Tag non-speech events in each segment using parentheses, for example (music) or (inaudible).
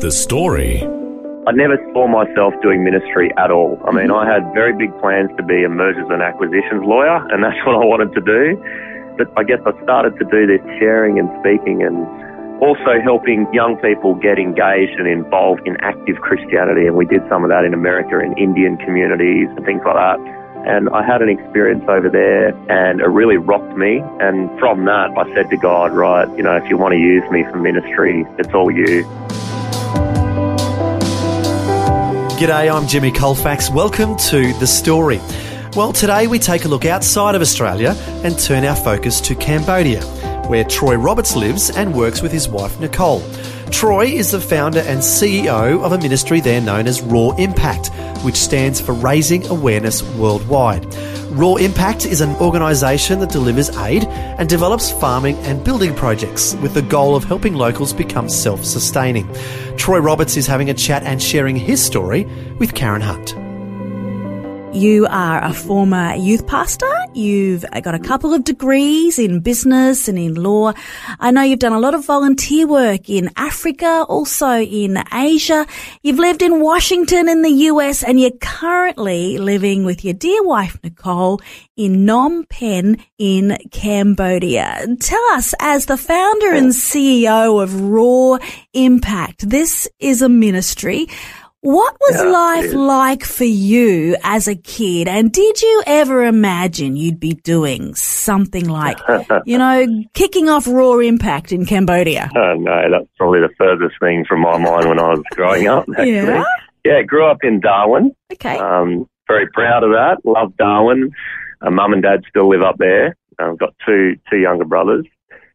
The story. I never saw myself doing ministry at all. I mean, I had very big plans to be a mergers and acquisitions lawyer, and that's (laughs) what I wanted to do. But I guess I started to do this sharing and speaking and also helping young people get engaged and involved in active Christianity. And we did some of that in America in Indian communities and things like that. And I had an experience over there and it really rocked me. And from that, I said to God, right, you know, if you want to use me for ministry, it's all you. G'day, I'm Jimmy Colfax. Welcome to The Story. Well, today we take a look outside of Australia and turn our focus to Cambodia, where Troy Roberts lives and works with his wife Nicole. Troy is the founder and CEO of a ministry there known as Raw Impact, which stands for Raising Awareness Worldwide. Raw Impact is an organisation that delivers aid and develops farming and building projects with the goal of helping locals become self sustaining. Troy Roberts is having a chat and sharing his story with Karen Hunt. You are a former youth pastor. You've got a couple of degrees in business and in law. I know you've done a lot of volunteer work in Africa, also in Asia. You've lived in Washington in the US and you're currently living with your dear wife, Nicole, in Phnom Penh in Cambodia. Tell us, as the founder and CEO of Raw Impact, this is a ministry. What was Yeah, life like for you as a kid? And did you ever imagine you'd be doing something like, (laughs) you know, kicking off Raw Impact in Cambodia? Oh, no, that's probably the furthest thing from my mind when I was growing up, (laughs) actually. Yeah? Yeah, grew up in Darwin. Okay. Um, very proud of that. Love Darwin. Uh, Mum and Dad still live up there. I've got two two younger brothers,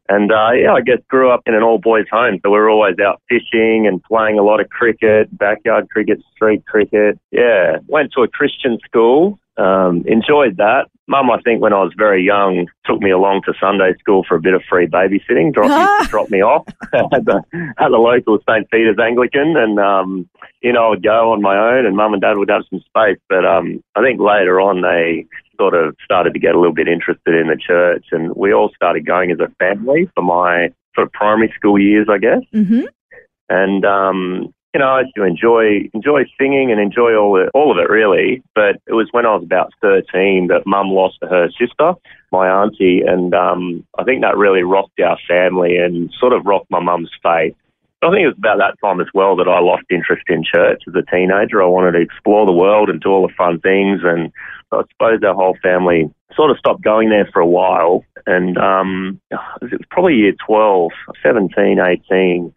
and uh, yeah, I guess grew up in an all boys home, so we were always out fishing and playing a lot of cricket, backyard cricket, street cricket. Yeah, went to a Christian school. Um, enjoyed that. Mum, I think when I was very young, took me along to Sunday school for a bit of free babysitting. Dropped, Ah. used (laughs) drop me off (laughs) at the at the local St Peter's Anglican, and um, you know, I would go on my own and mum and dad would have some space. But um, I think later on they sort of started to get a little bit interested in the church and we all started going as a family for my sort of primary school years, I guess. hmm And, um, you know, I used to enjoy, enjoy singing and enjoy all, it, all of it really. But it was when I was about 13 that mum lost her sister, my auntie. And, um, I think that really rocked our family and sort of rocked my mum's faith. I think it was about that time as well that I lost interest in church as a teenager. I wanted to explore the world and do all the fun things, and I suppose our whole family sort of stopped going there for a while. And um, it was probably year 12, 17, 18.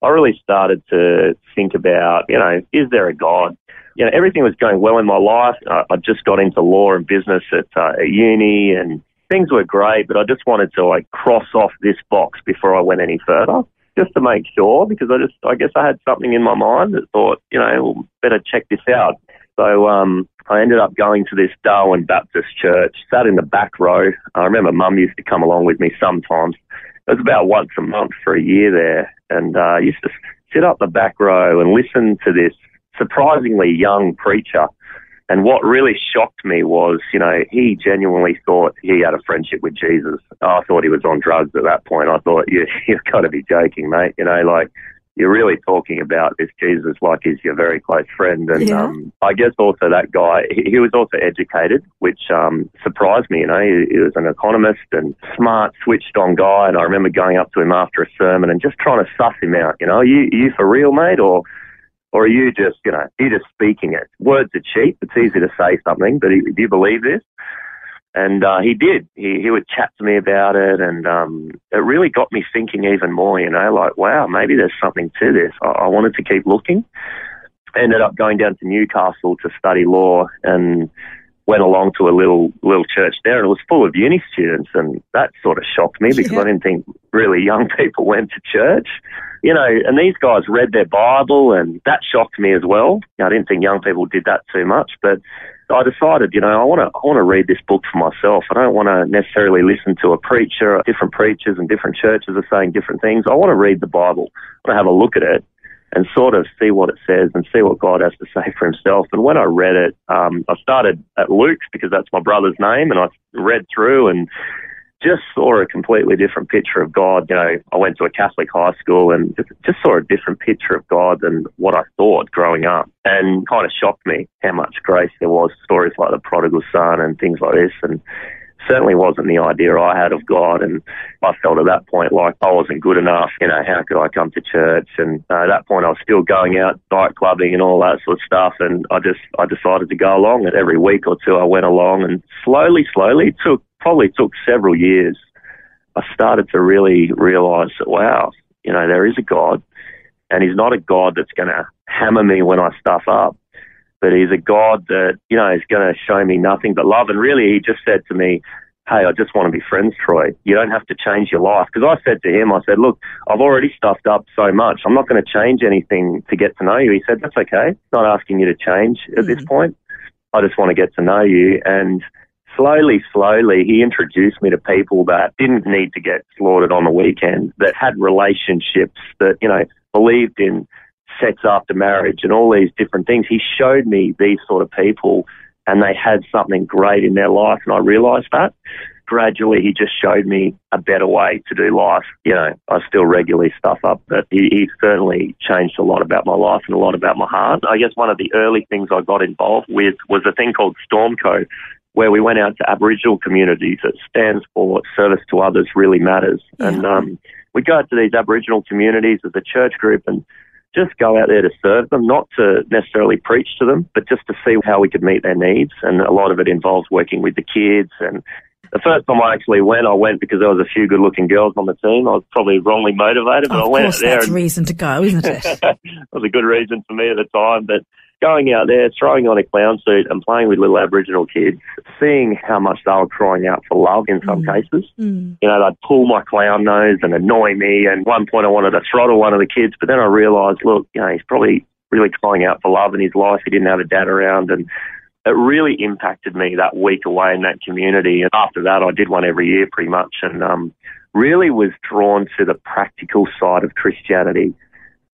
I really started to think about, you know, is there a God? You know, everything was going well in my life. I, just got into law and business at, uh, at uni, and things were great. But I just wanted to like cross off this box before I went any further just to make sure because I just I guess I had something in my mind that thought you know well, better check this out. So um, I ended up going to this Darwin Baptist church. Sat in the back row. I remember Mum used to come along with me sometimes. It was about once a month for a year there, and uh, I used to sit up the back row and listen to this surprisingly young preacher. And what really shocked me was, you know, he genuinely thought he had a friendship with Jesus. I thought he was on drugs at that point. I thought, you, (laughs) you've got to be joking, mate. You know, like, you're really talking about this Jesus like he's your very close friend. And Yeah. um, I guess also that guy, he, he was also educated, which um, surprised me. You know, he, he was an economist and smart, switched on guy. And I remember going up to him after a sermon and just trying to suss him out. You know, you, you for real, mate? Or or are you just, you know, you're just speaking it? Words are cheap. It's easy to say something, but do you believe this? And uh, he did. He he would chat to me about it, and um, it really got me thinking even more. You know, like wow, maybe there's something to this. I, I wanted to keep looking. Ended up going down to Newcastle to study law, and went along to a little little church there, and it was full of uni students, and that sort of shocked me because Yeah. I didn't think really young (laughs) people went to church. You know, and these guys read their Bible, and that shocked me as well. I didn't think young people did that too much, but I decided, you know, I want to I want to read this book for myself. I don't want to necessarily listen to a preacher. Different preachers and different churches are saying different things. I want to read the Bible. I want to have a look at it and sort of see what it says and see what God has to say for Himself. And when I read it, um, I started at Luke's because that's my brother's name, and I read through and just saw a completely different picture of God. You know, I went to a Catholic high school and just saw a different picture of God than what I thought growing up, and kind of shocked me how much grace there was. Stories like the prodigal son and things like this, and certainly wasn't the idea I had of God. And I felt at that point like I wasn't good enough. You know, how could I come to church? And uh, at that point, I was still going out night clubbing and all that sort of stuff. And I just I decided to go along. And every week or two, I went along, and slowly, slowly, it took probably took several years. I started to really realise that wow, you know, there is a God, and He's not a God that's going to hammer me when I stuff up but he's a God that, you know, is going to show me nothing but love. And really, he just said to me, Hey, I just want to be friends, Troy. You don't have to change your life. Because I said to him, I said, Look, I've already stuffed up so much. I'm not going to change anything to get to know you. He said, That's okay. Not asking you to change at this mm. point. I just want to get to know you. And slowly, slowly, he introduced me to people that didn't need to get slaughtered on the weekend, that had relationships, that, you know, believed in sex after marriage and all these different things. He showed me these sort of people and they had something great in their life and I realized that. Gradually, he just showed me a better way to do life. You know, I still regularly stuff up, but he, he certainly changed a lot about my life and a lot about my heart. I guess one of the early things I got involved with was a thing called Stormco, where we went out to Aboriginal communities. It stands for Service to Others Really Matters. And um, we go out to these Aboriginal communities as a church group and just go out there to serve them, not to necessarily preach to them, but just to see how we could meet their needs. And a lot of it involves working with the kids. And the first time I actually went, I went because there was a few good looking girls on the team. I was probably wrongly motivated, but I went course, there that's and reason to go, isn't it? (laughs) it was a good reason for me at the time. But going out there, throwing on a clown suit and playing with little Aboriginal kids, seeing how much they were crying out for love in some cases. Mm. You know, they'd pull my clown nose and annoy me. And at one point I wanted to throttle one of the kids, but then I realised, look, you know, he's probably really crying out for love in his life. He didn't have a dad around and it really impacted me that week away in that community. And after that, I did one every year pretty much and um, really was drawn to the practical side of Christianity.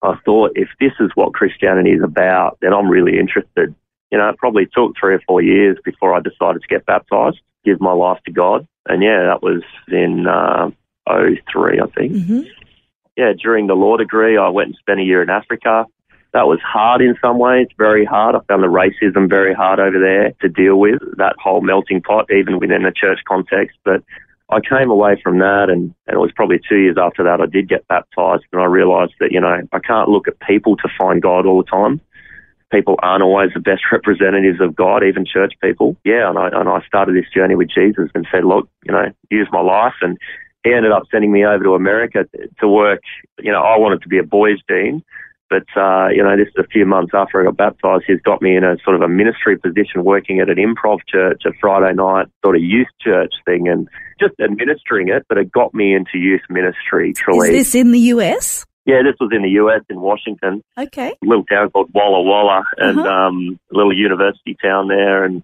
I thought if this is what Christianity is about, then I'm really interested. You know, it probably took three or four years before I decided to get baptized, give my life to God. And yeah, that was in uh, 03, I think. hmm Yeah, during the law degree, I went and spent a year in Africa. That was hard in some ways, very hard. I found the racism very hard over there to deal with, that whole melting pot, even within the church context. But I came away from that, and, and it was probably two years after that I did get baptized, and I realised that, you know, I can't look at people to find God all the time. People aren't always the best (laughs) representatives of God, even church people. Yeah, and I, and I started this journey with Jesus and said, look, you know, use my life. And he ended up sending me over to America to work. You know, I wanted to be a boys' dean. But, uh, you know, this is a few months after I got baptized. He's got me in a sort of a ministry position working at an improv church, a Friday night sort of youth church thing and just administering it. But it got me into youth ministry, Truly, Is this in the US? yeah, this was in the US, in Washington, Okay. a little town called Walla Walla and Uh-huh. um, a little university town there. And,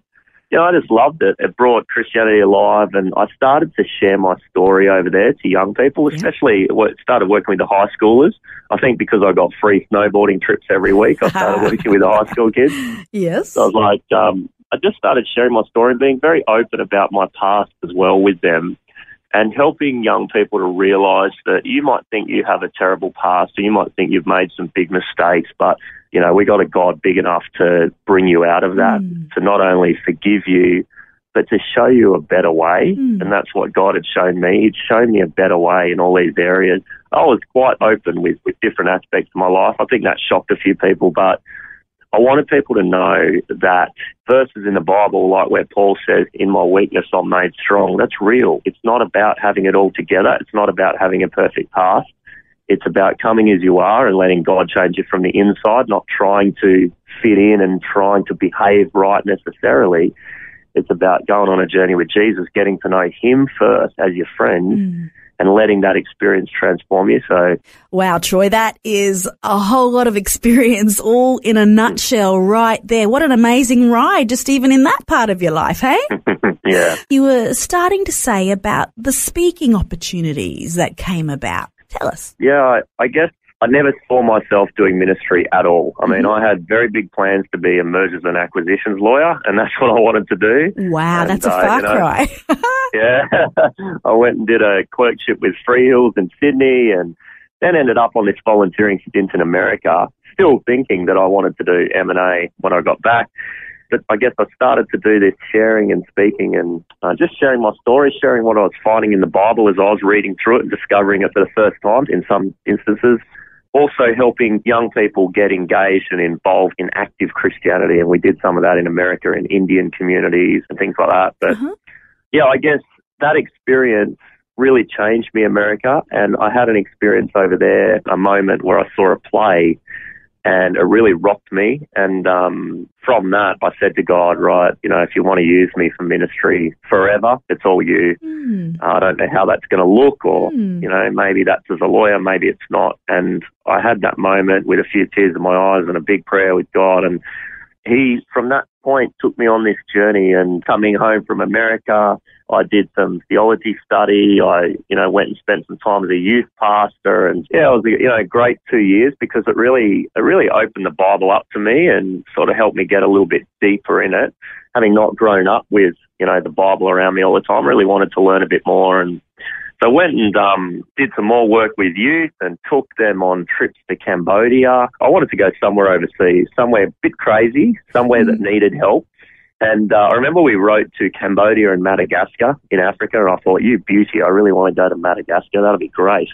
know, I just loved it. It brought Christianity alive. And I started to share my story over there to young people, Yeah. especially what started working with the high schoolers. I think because I got free snowboarding trips every week, I started (laughs) working with the high school kids. Yes. So I was like, um, I just started sharing my story and being very open about my past as well with them and helping young people to realize that you might think you have a terrible past or you might think you've made some big mistakes, but you know, we got a God big enough to bring you out of that, Mm. to not only forgive you, but to show you a better way. Mm. And that's what God had shown me. He'd shown me a better way in all these areas. I was quite open with, with different aspects of my life. I think that shocked a few people, but I wanted people to know that verses in the Bible, like where Paul says, in my weakness I'm made strong, that's real. It's not about having it all together. It's not about having a perfect past. It's about coming as you are and letting God change you from the inside, not trying to fit in and trying to behave right necessarily. It's about going on a journey with Jesus, getting to know Him first as your friend, mm. And letting that experience transform you. So, Wow, Troy, that is a whole lot of experience all in a nutshell right there. What an amazing ride, just even in that part of your life, hey? (laughs) yeah. you were starting to say about the speaking opportunities that came about. Tell us. Yeah, I, I guess I never saw myself doing ministry at all. I mean, I had very big plans to be a mergers and acquisitions lawyer, and that's what I wanted to do. Wow, And, that's a uh, far you know, cry. (laughs) (laughs) Yeah, (laughs) I went and did a clerkship with Freehills in Sydney, and then ended up on this volunteering stint in America. Still thinking that I wanted to do M and A when I got back, but I guess I started to do this sharing and speaking, and uh, just sharing my story, sharing what I was finding in the Bible as I was reading through it and discovering it for the first time in some instances. Also helping young people get engaged and involved in active Christianity, and we did some of that in America in Indian communities and things like that. But Uh-huh. yeah, I guess that experience really changed me, America. And I had an experience over there, a moment where I saw a play and it really rocked me. And um, from that, I said to God, right, you know, if you want to use me for ministry forever, it's all you. Hmm. I don't know how that's going to look, or, Hmm. you know, maybe that's as a lawyer, maybe it's not. And I had that moment with a few tears in my eyes and a big prayer with God. And he, from that point, took me on this journey. And coming home from America, I did some theology study. I, you know, went and spent some time as a youth pastor, and yeah, it was a you know great two years because it really it really opened the Bible up to me and sort of helped me get a little bit deeper in it. Having not grown up with you know the Bible around me all the time, really wanted to learn a bit more and. So I went and um, did some more work with youth and took them on trips to Cambodia. I wanted to go somewhere overseas, somewhere a bit crazy, somewhere that needed help. And uh, I remember we wrote to Cambodia and Madagascar in Africa, and I thought, you beauty, I really want to go to Madagascar. That'll be great.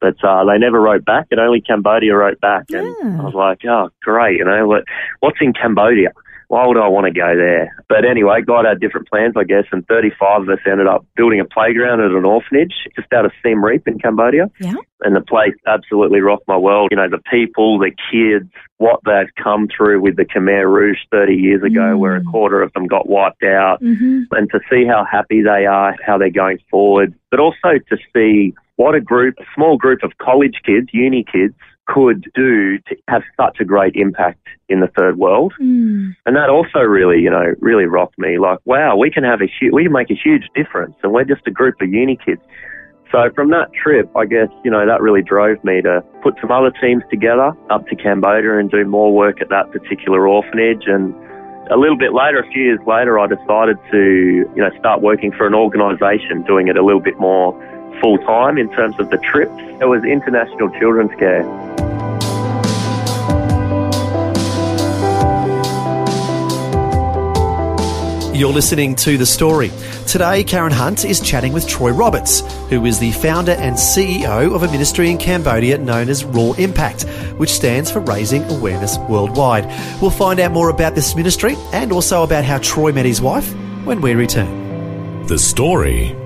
But uh, they never wrote back, and only Cambodia wrote back. And Yeah. I was like, oh, great, you know, what, what's in Cambodia? Why would I want to go there? But anyway, God had different plans, I guess, and 35 of us ended up building a playground at an orphanage just out of Siem Reap in Cambodia Yeah. and the place absolutely rocked my world. You know, the people, the kids, what they've come through with the Khmer Rouge 30 years ago, Mm. where a quarter of them got wiped out, hmm and to see how happy they are, how they're going forward, but also to see what a group, a small group of college kids, uni kids, could do to have such a great impact in the third world. Mm. And that also really, you know, really rocked me. Like, wow, we can have a hu- we can make a huge difference, and we're just a group of uni kids. So from that trip, I guess you know that really drove me to put some other teams together up to Cambodia and do more work at that particular orphanage. And a little bit later, a few years later, I decided to you know start working for an organisation, doing it a little bit more full time in terms of the trips. It was International Children's Care. You're listening to The Story. Today, Karen Hunt is chatting with Troy Roberts, who is the founder and CEO of a ministry in Cambodia known as Raw Impact, which stands for Raising Awareness Worldwide. We'll find out more about this ministry and also about how Troy met his wife when we return. The story.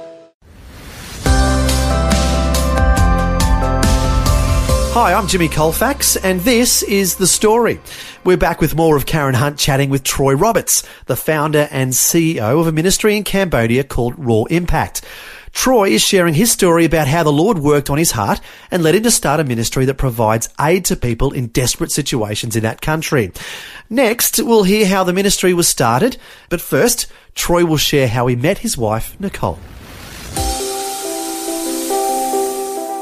Hi, I'm Jimmy Colfax, and this is The Story. We're back with more of Karen Hunt chatting with Troy Roberts, the founder and CEO of a ministry in Cambodia called Raw Impact. Troy is sharing his story about how the Lord worked on his heart and led him to start a ministry that provides aid to people in desperate situations in that country. Next, we'll hear how the ministry was started, but first, Troy will share how he met his wife, Nicole.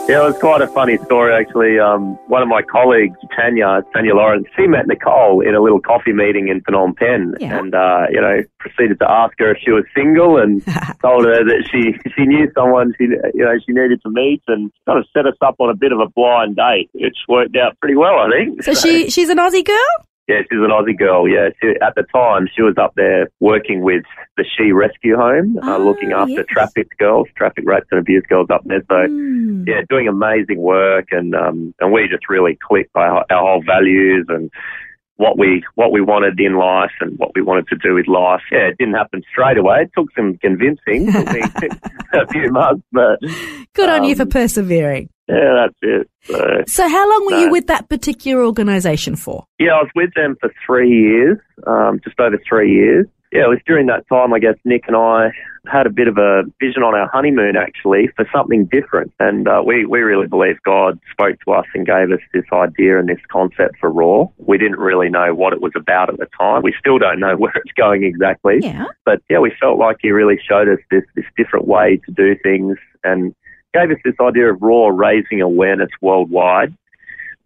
Yeah, it was quite a funny story actually. Um, one of my colleagues, Tanya, Tanya Lawrence, she met Nicole in a little coffee meeting in Phnom Penh, Yeah. and uh, you know proceeded to ask her if she was single, and (laughs) told her that she she knew someone she you know she needed to meet, and kind of set us up on a bit of a blind date, which worked out pretty well, I think. So she she's an Aussie girl. Yeah, she's an Aussie girl. Yeah, she, at the time she was up there working with the She Rescue Home, uh, Ah, looking after yes. trafficked girls, trafficked raped and abused girls up there. So Hmm. yeah, doing amazing work, and um, and we just really clicked by our, our whole values, and what we what we wanted in life and what we wanted to do with life. Yeah, it didn't happen straight away. It took some convincing. Took me (laughs) a few months, but Good on you for um, persevering. yeah, that's it. So, So, how long were you with that particular organisation for? yeah, I was with them for three years, um, just over three years. Yeah, it was during that time, I guess, Nick and I had a bit of a vision on our honeymoon, actually, for something different. And uh, we, we really believe God spoke to us and gave us this idea and this concept for Raw. We didn't really know what it was about at the time. We still don't know (laughs) where it's going exactly. Yeah. But yeah, we felt like he really showed us this, this different way to do things and gave us this idea of Raw raising awareness worldwide.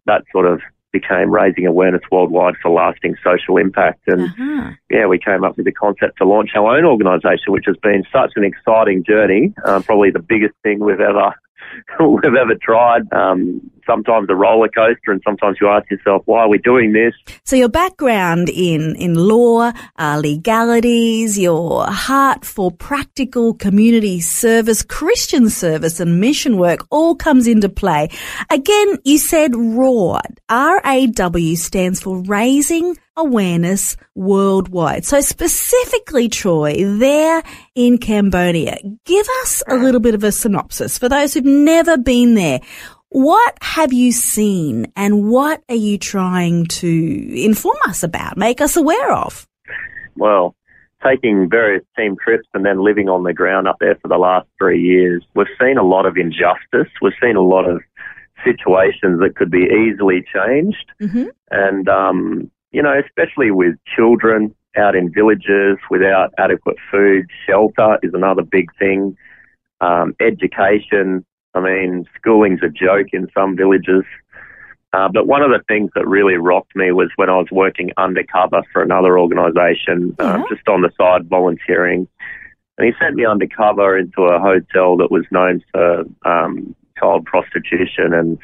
That sort of became raising awareness worldwide for lasting social impact. And Uh-huh. yeah, we came up with the concept to launch our own organisation, which has been such an exciting journey. Um, probably the biggest thing we've ever (laughs) we've ever tried. Um, sometimes a roller coaster, and sometimes you ask yourself, why are we doing this? So your background in, in law, uh, legalities, your heart for practical community service, Christian service and mission work all comes into play. Again, you said RAW. R-A-W stands for Raising Awareness Worldwide. So specifically, Troy, there in Cambodia, give us a little bit of a synopsis for those who've never been there. What have you seen and what are you trying to inform us about, make us aware of? well, taking various team trips and then living on the ground up there for the last three years, we've seen a lot of injustice. We've seen a lot of situations that could be easily changed. Mm-hmm. And, um, you know, especially with children out in villages without adequate food, shelter is another big thing. Um, education. I mean, schooling's a joke in some villages. Uh, but one of the things that really rocked me was when I was working undercover for another organisation, uh, Yeah. just on the side volunteering. And he sent me undercover into a hotel that was known for um, child prostitution, and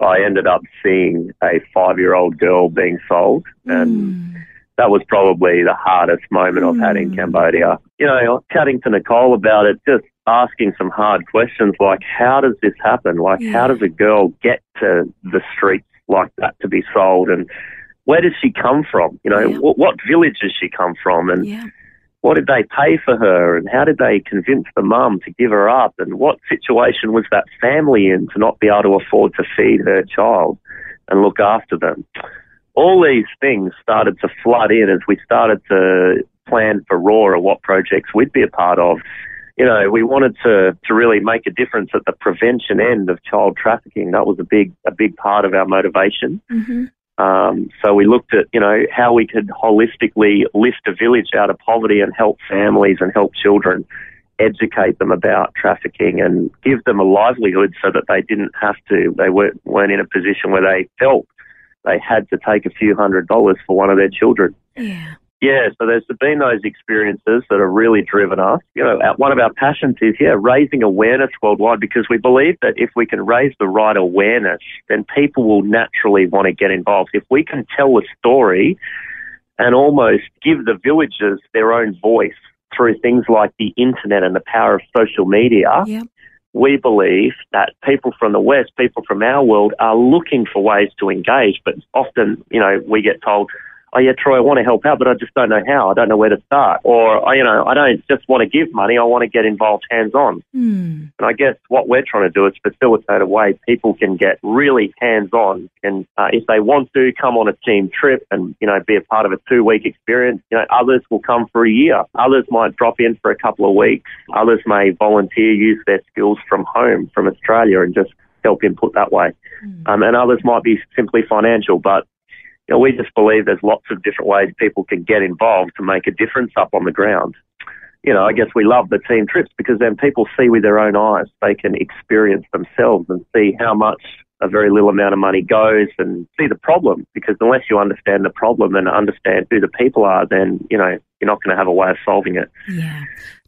I ended up seeing a five-year-old girl being sold, and that was probably the hardest moment I've had in Mm. Cambodia. You know, chatting to Nicole about it, just asking some hard questions like, how does this happen? Like, Yeah. how does a girl get to the streets like that to be sold? And where does she come from? You know, Yeah. what, what village does she come from? And Yeah. What did they pay for her? And how did they convince the mum to give her up? And what situation was that family in to not be able to afford to feed her child and look after them? all these things started to flood in as we started to plan for RAW what projects we'd be a part of. You know, we wanted to, to really make a difference at the prevention end of child trafficking. That was a big a big part of our motivation. Mm-hmm. Um, so we looked at, you know, how we could holistically lift a village out of poverty and help families and help children educate them about trafficking and give them a livelihood so that they didn't have to, they weren't, weren't in a position where they felt they had to take a few hundred dollars for one of their children. Yeah. Yeah, so there's been those experiences that have really driven us. You know, one of our passions is, yeah, raising awareness worldwide because we believe that if we can raise the right awareness, then people will naturally want to get involved. If we can tell a story and almost give the villagers their own voice through things like the internet and the power of social media, Yeah. we believe that people from the West, people from our world, are looking for ways to engage. But often, you know, we get told, oh, yeah, Troy, I want to help out, but I just don't know how. I don't know where to start. Or, you know, I don't just want to give money. I want to get involved hands on. Hmm. And I guess what we're trying to do is facilitate a way people can get really hands on. And uh, if they want to come on a team trip and, you know, be a part of a two week experience, you know, others will come for a year. Others might drop in for a couple of weeks. Others may volunteer, use their skills from home, from Australia, and just help input that way. Um, and others might be simply financial, but you know, we just believe there's lots of different ways people can get involved to make a difference up on the ground. You know, I guess we love the team trips because then people see with their own eyes. They can experience themselves and see how much a very little amount of money goes and see the problem because unless you understand the problem and understand who the people are, then, you know, you're not going to have a way of solving it. Yeah.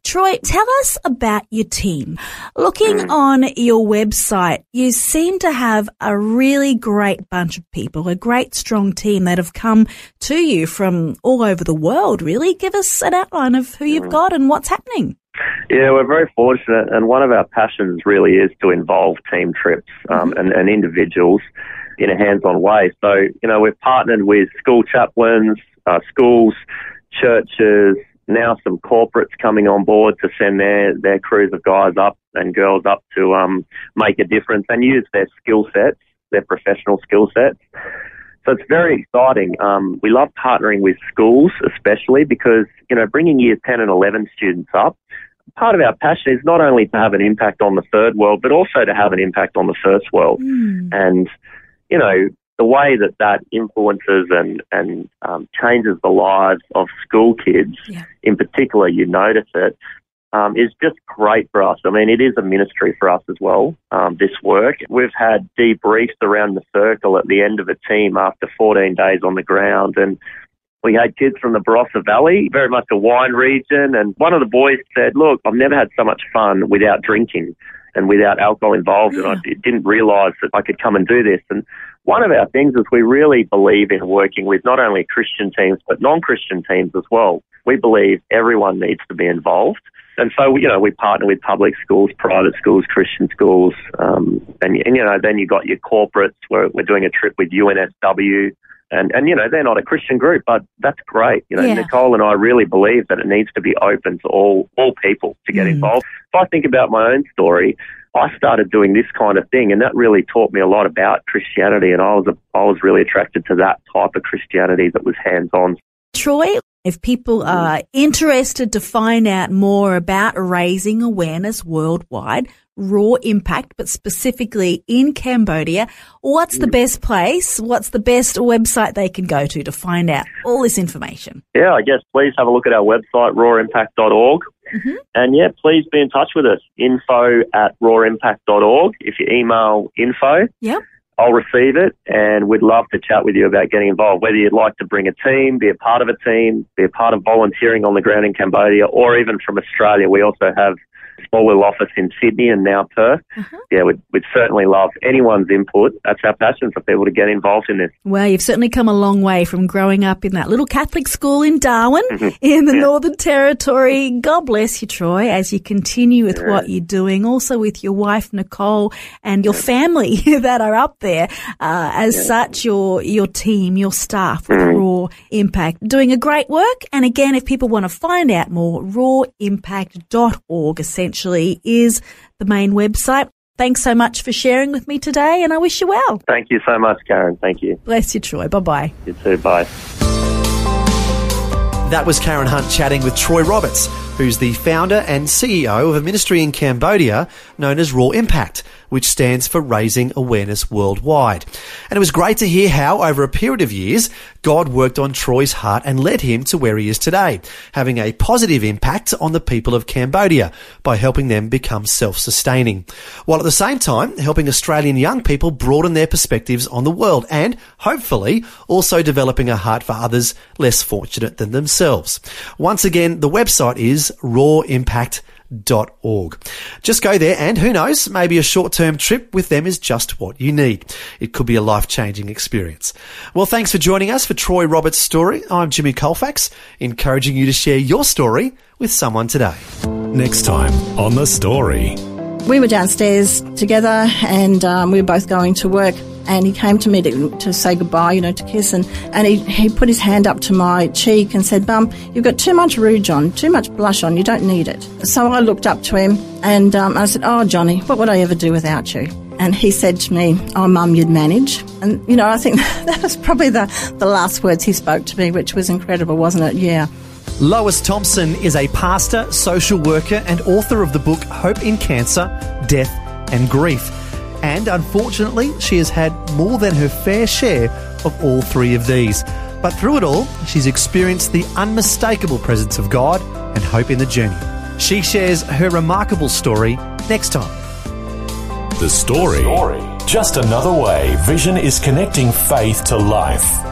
Troy, tell us about your team. Looking on your website, you seem to have a really great bunch of people, a great strong team that have come to you from all over the world, really. Give us an outline of who you've got and what's happening. Yeah, we're very fortunate, and one of our passions really is to involve team trips um, and, and individuals. in a hands-on way. So, you know, we've partnered with school chaplains, uh, schools, churches, now some corporates coming on board to send their, their crews of guys up and girls up to um, make a difference and use their skill sets, their professional skill sets. So it's very exciting. Um, we love partnering with schools, especially because, you know, bringing year 10 and 11 students up, part of our passion is not only to have an impact on the third world, but also to have an impact on the first world. Mm. And, you know, the way that that influences and, and um, changes the lives of school kids, Yeah. in particular, you notice it, um, is just great for us. I mean, it is a ministry for us as well, um, this work. We've had debriefs around the circle at the end of a team after 14 days on the ground and we had kids from the Barossa Valley, very much a wine region, and one of the boys said, look, I've never had so much fun without drinking and without alcohol involved, and I didn't realise that I could come and do this. And one of our things is we really believe in working with not only Christian teams, but non-Christian teams as well. We believe everyone needs to be involved. And so, you know, we partner with public schools, private schools, Christian schools, um, and, and, you know, then you've got your corporates. We're, we're doing a trip with UNSW, and, and, you know, they're not a Christian group, but that's great. You know, Yeah. Nicole and I really believe that it needs to be open to all, all people to get Mm. involved. If I think about my own story, I started doing this kind of thing, and that really taught me a lot about Christianity, and I was, a, I was really attracted to that type of Christianity that was hands-on. Troy, if people are interested to find out more about raising awareness worldwide, raw impact, but specifically in Cambodia, what's the best place? What's the best website they can go to to find out all this information? Yeah, I guess please have a look at our website, rawimpact.org. Mhm. And yeah, please be in touch with us. Info at rawimpact.org. If you email info, Yep. I'll receive it and we'd love to chat with you about getting involved. Whether you'd like to bring a team, be a part of a team, be a part of volunteering on the ground in Cambodia, or even from Australia. We also have small little office in Sydney and now Perth. Uh-huh. Yeah, we'd, we'd certainly love anyone's input. That's our passion for people to get involved in this. Well, you've certainly come a long way from growing up in that little Catholic school in Darwin in the Northern Territory. God bless you, Troy, as you continue with what you're doing, also with your wife, Nicole, and your family (laughs) that are up there. Uh, as such, your, your team, your staff with Raw Impact doing a great work. And again, if people want to find out more, rawimpact.org essentially is the main website. Thanks so much for sharing with me today, and I wish you well. Thank you so much, Karen. Thank you. Bless you, Troy. Bye bye. You too. Bye. That was Karen Hunt chatting with Troy Roberts, who's the founder and CEO of a ministry in Cambodia known as Raw Impact, which stands for Raising Awareness Worldwide. And it was great to hear how, over a period of years, God worked on Troy's heart and led him to where he is today, having a positive impact on the people of Cambodia by helping them become self-sustaining, while at the same time helping Australian young people broaden their perspectives on the world and, hopefully, also developing a heart for others less fortunate than themselves. Once again, the website is rawimpact.org. Just go there and who knows, maybe a short-term trip with them is just what you need. It could be a life-changing experience. Well, thanks for joining us for Troy Roberts' story. I'm Jimmy Colfax, encouraging you to share your story with someone today. Next time on The Story. We were downstairs together and um, we were both going to work. And he came to me to, to say goodbye, you know, to kiss. And, and he, he put his hand up to my cheek and said, Bum, you've got too much rouge on, too much blush on, you don't need it. So I looked up to him and um, I said, Oh, Johnny, what would I ever do without you? And he said to me, Oh, Mum, you'd manage. And, you know, I think (laughs) that was probably the, the last words he spoke to me, which was incredible, wasn't it? Yeah. Lois Thompson is a pastor, social worker, and author of the book Hope in Cancer, Death and Grief. And unfortunately, she has had more than her fair share of all three of these. But through it all, she's experienced the unmistakable presence of God and hope in the journey. She shares her remarkable story next time. The Story. Just another way Vision is connecting faith to life.